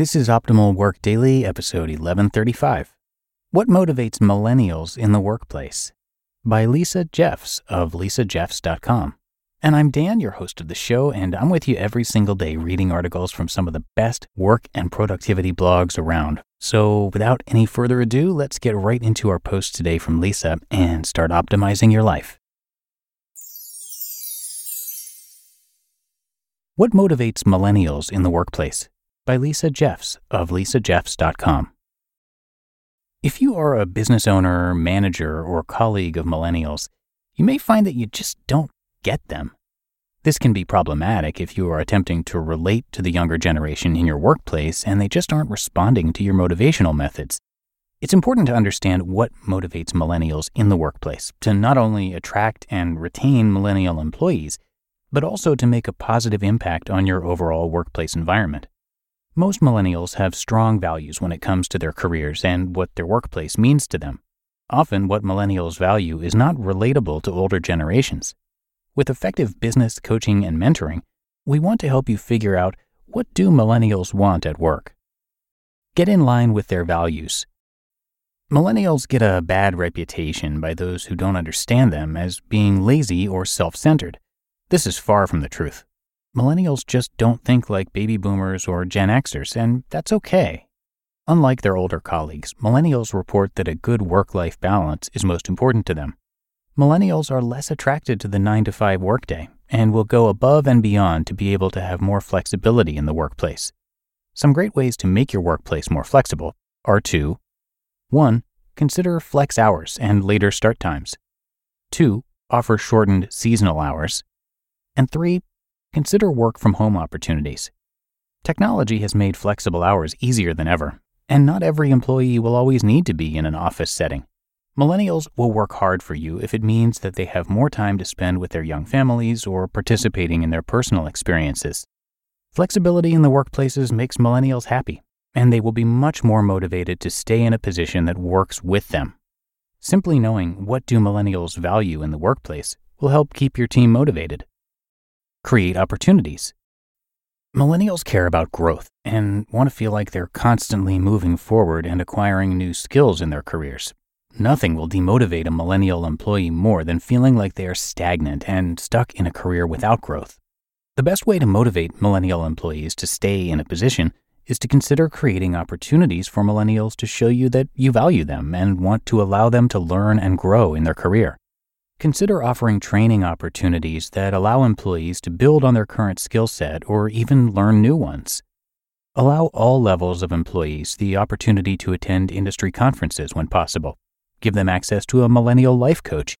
This is Optimal Work Daily, episode 1135. What motivates millennials in the workplace? By Lisa Jeffs of lisajeffs.com. And I'm Dan, your host of the show, and I'm with you every single day reading articles from some of the best work and productivity blogs around. So, without any further ado, let's get right into our post today from Lisa and start optimizing your life. What motivates millennials in the workplace? By Lisa Jeffs of lisajeffs.com. If you are a business owner, manager, or colleague of millennials, you may find that you just don't get them. This can be problematic if you are attempting to relate to the younger generation in your workplace and they just aren't responding to your motivational methods. It's important to understand what motivates millennials in the workplace to not only attract and retain millennial employees, but also to make a positive impact on your overall workplace environment. Most millennials have strong values when it comes to their careers and what their workplace means to them. Often, what millennials value is not relatable to older generations. With effective business coaching and mentoring, we want to help you figure out what do millennials want at work. Get in line with their values. Millennials get a bad reputation by those who don't understand them as being lazy or self-centered. This is far from the truth. Millennials just don't think like baby boomers or Gen Xers, and that's okay. Unlike their older colleagues, millennials report that a good work life balance is most important to them millennials are less attracted to the 9 to 5 workday and will go above and beyond to be able to have more flexibility in the workplace. Some great ways to make your workplace more flexible are to 1. Consider flex hours and later start times. 2. Offer shortened seasonal hours. And 3. Consider work from home opportunities. Technology has made flexible hours easier than ever, and not every employee will always need to be in an office setting. Millennials will work hard for you if it means that they have more time to spend with their young families or participating in their personal experiences. Flexibility in the workplaces makes millennials happy, and they will be much more motivated to stay in a position that works with them. Simply knowing what do millennials value in the workplace will help keep your team motivated. Create opportunities. Millennials care about growth and want to feel like they're constantly moving forward and acquiring new skills in their careers. Nothing will demotivate a millennial employee more than feeling like they are stagnant and stuck in a career without growth. The best way to motivate millennial employees to stay in a position is to consider creating opportunities for millennials to show you that you value them and want to allow them to learn and grow in their career. Consider offering training opportunities that allow employees to build on their current skill set or even learn new ones. Allow all levels of employees the opportunity to attend industry conferences when possible give them access to a millennial life coach.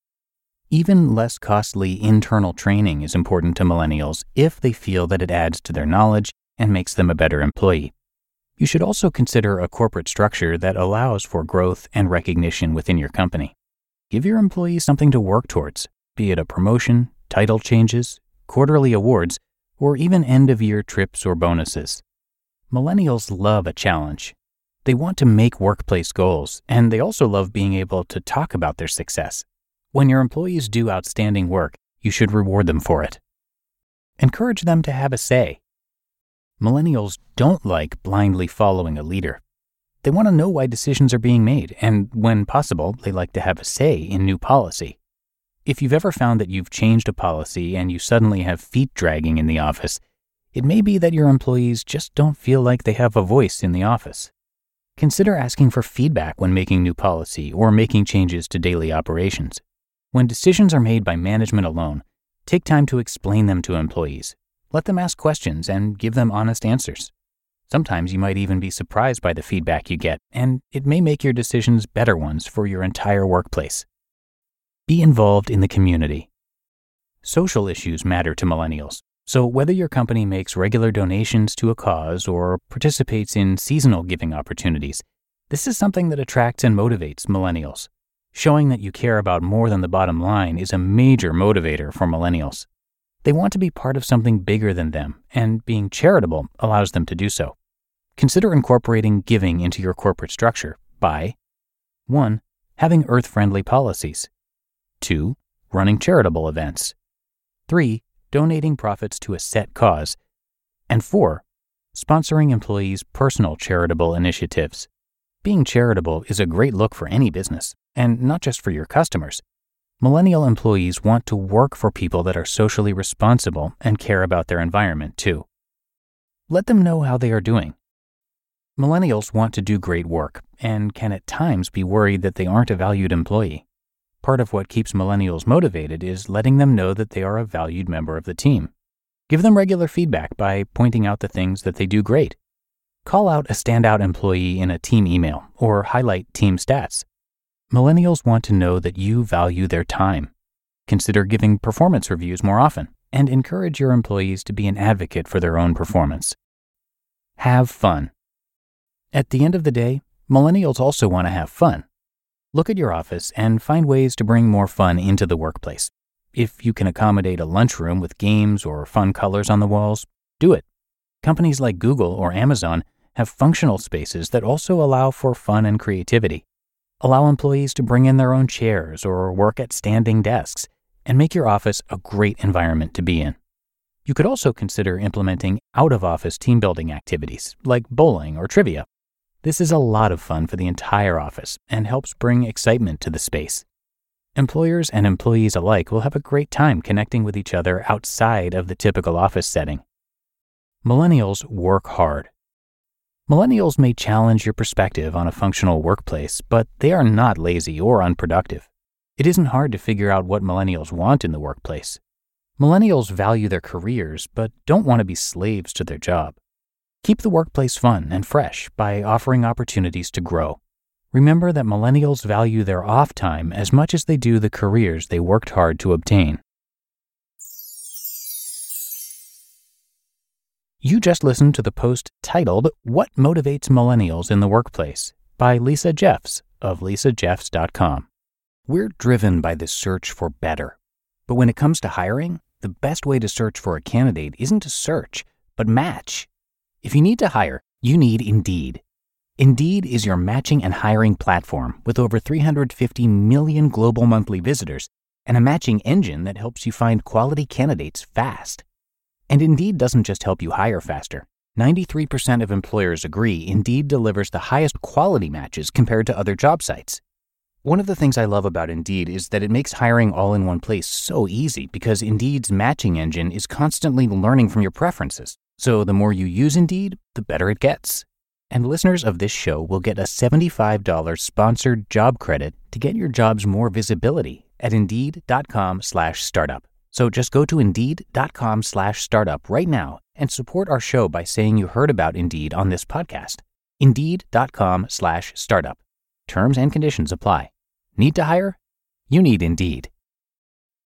Even less costly internal training is important to millennials if they feel that it adds to their knowledge and makes them a better employee. You should also consider a corporate structure that allows for growth and recognition within your company. Give your employees something to work towards, be it a promotion, title changes, quarterly awards, or even end of year trips or bonuses. Millennials love a challenge, they want to make workplace goals, and they also love being able to talk about their success. When your employees do outstanding work, you should reward them for it. Encourage them to have a say. Millennials don't like blindly following a leader. They want to know why decisions are being made, and when possible, they like to have a say in new policy. If you've ever found that you've changed a policy and you suddenly have feet dragging in the office, it may be that your employees just don't feel like they have a voice in the office. Consider asking for feedback when making new policy or making changes to daily operations. When decisions are made by management alone, take time to explain them to employees. Let them ask questions and give them honest answers. Sometimes you might even be surprised by the feedback you get, and it may make your decisions better ones for your entire workplace. Be involved in the community. Social issues matter to millennials, so, whether your company makes regular donations to a cause or participates in seasonal giving opportunities, this is something that attracts and motivates millennials. Showing that you care about more than the bottom line is a major motivator for millennials. They want to be part of something bigger than them, and being charitable allows them to do so. Consider incorporating giving into your corporate structure by 1. Having earth friendly policies, 2. Running charitable events, 3 donating profits to a set cause, and four, sponsoring employees' personal charitable initiatives. Being charitable is a great look for any business, and not just for your customers. Millennial employees want to work for people that are socially responsible and care about their environment too. Let them know how they are doing. Millennials want to do great work and can at times be worried that they aren't a valued employee. Part of what keeps millennials motivated is letting them know that they are a valued member of the team. Give them regular feedback by pointing out the things that they do great. Call out a standout employee in a team email or highlight team stats. Millennials want to know that you value their time. Consider giving performance reviews more often and encourage your employees to be an advocate for their own performance. Have fun. At the end of the day, millennials also want to have fun. Look at your office and find ways to bring more fun into the workplace. If you can accommodate a lunchroom with games or fun colors on the walls, do it. Companies like Google or Amazon have functional spaces that also allow for fun and creativity. Allow employees to bring in their own chairs or work at standing desks and make your office a great environment to be in. You could also consider implementing out of office team building activities like bowling or trivia. This is a lot of fun for the entire office and helps bring excitement to the space. Employers and employees alike will have a great time connecting with each other outside of the typical office setting. Millennials work hard Millennials may challenge your perspective on a functional workplace, but they are not lazy or unproductive. It isn't hard to figure out what millennials want in the workplace. Millennials value their careers, but don't want to be slaves to their job. Keep the workplace fun and fresh by offering opportunities to grow. Remember that millennials value their off time as much as they do the careers they worked hard to obtain. You just listened to the post titled What Motivates Millennials in the Workplace by Lisa Jeffs of lisajeffs.com. We're driven by the search for better. But when it comes to hiring, the best way to search for a candidate isn't to search, but match. If you need to hire, you need Indeed. Indeed is your matching and hiring platform with over 350 million global monthly visitors and a matching engine that helps you find quality candidates fast. And Indeed doesn't just help you hire faster. 93% of employers agree Indeed delivers the highest quality matches compared to other job sites. One of the things I love about Indeed is that it makes hiring all in one place so easy because Indeed's matching engine is constantly learning from your preferences. So the more you use Indeed, the better it gets. And listeners of this show will get a $75 sponsored job credit to get your jobs more visibility at Indeed.com/startup. So just go to Indeed.com slash startup right now and support our show by saying you heard about Indeed on this podcast. Indeed.com slash startup. Terms and conditions apply. Need to hire? You need Indeed.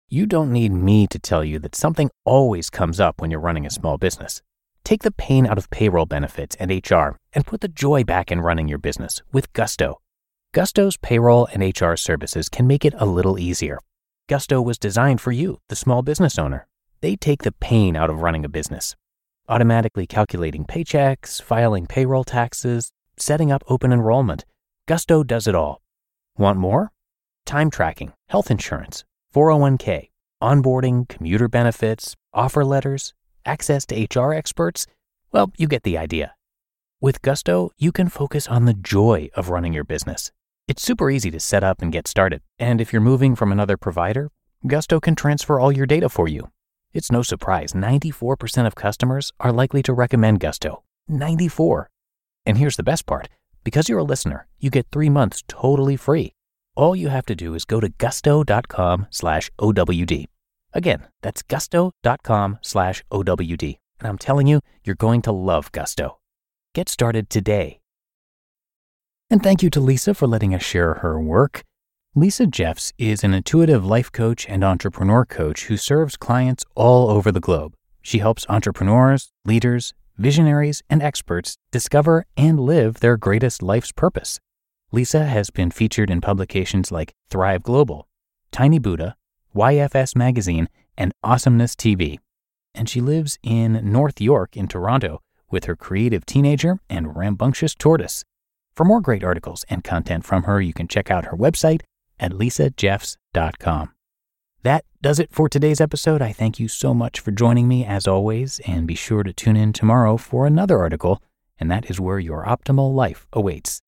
You don't need me to tell you that something always comes up when you're running a small business. Take the pain out of payroll benefits and HR and put the joy back in running your business with Gusto. Gusto's payroll and HR services can make it a little easier Gusto was designed for you, the small business owner. They take the pain out of running a business, automatically calculating paychecks, filing payroll taxes, setting up open enrollment. Gusto does it all. Want more? Time tracking, health insurance, 401k, onboarding, commuter benefits, offer letters, access to HR experts. Well, you get the idea. With Gusto, you can focus on the joy of running your business it's super easy to set up and get started, and if you're moving from another provider, Gusto can transfer all your data for you. It's no surprise 94% of customers are likely to recommend Gusto. 94. And here's the best part because you're a listener, you get three months totally free. All you have to do is go to gusto.com slash OWD. Again, that's gusto.com slash OWD. And I'm telling you, you're going to love Gusto. Get started today and thank you to Lisa for letting us share her work. Lisa Jeffs is an intuitive life coach and entrepreneur coach who serves clients all over the globe. She helps entrepreneurs, leaders, visionaries, and experts discover and live their greatest life's purpose. Lisa has been featured in publications like Thrive Global, Tiny Buddha, YFS Magazine, and Awesomeness TV. And she lives in North York in Toronto with her creative teenager and rambunctious tortoise. For more great articles and content from her, you can check out her website at lisajeffs.com. That does it for today's episode. I thank you so much for joining me as always, and be sure to tune in tomorrow for another article, and that is where your optimal life awaits.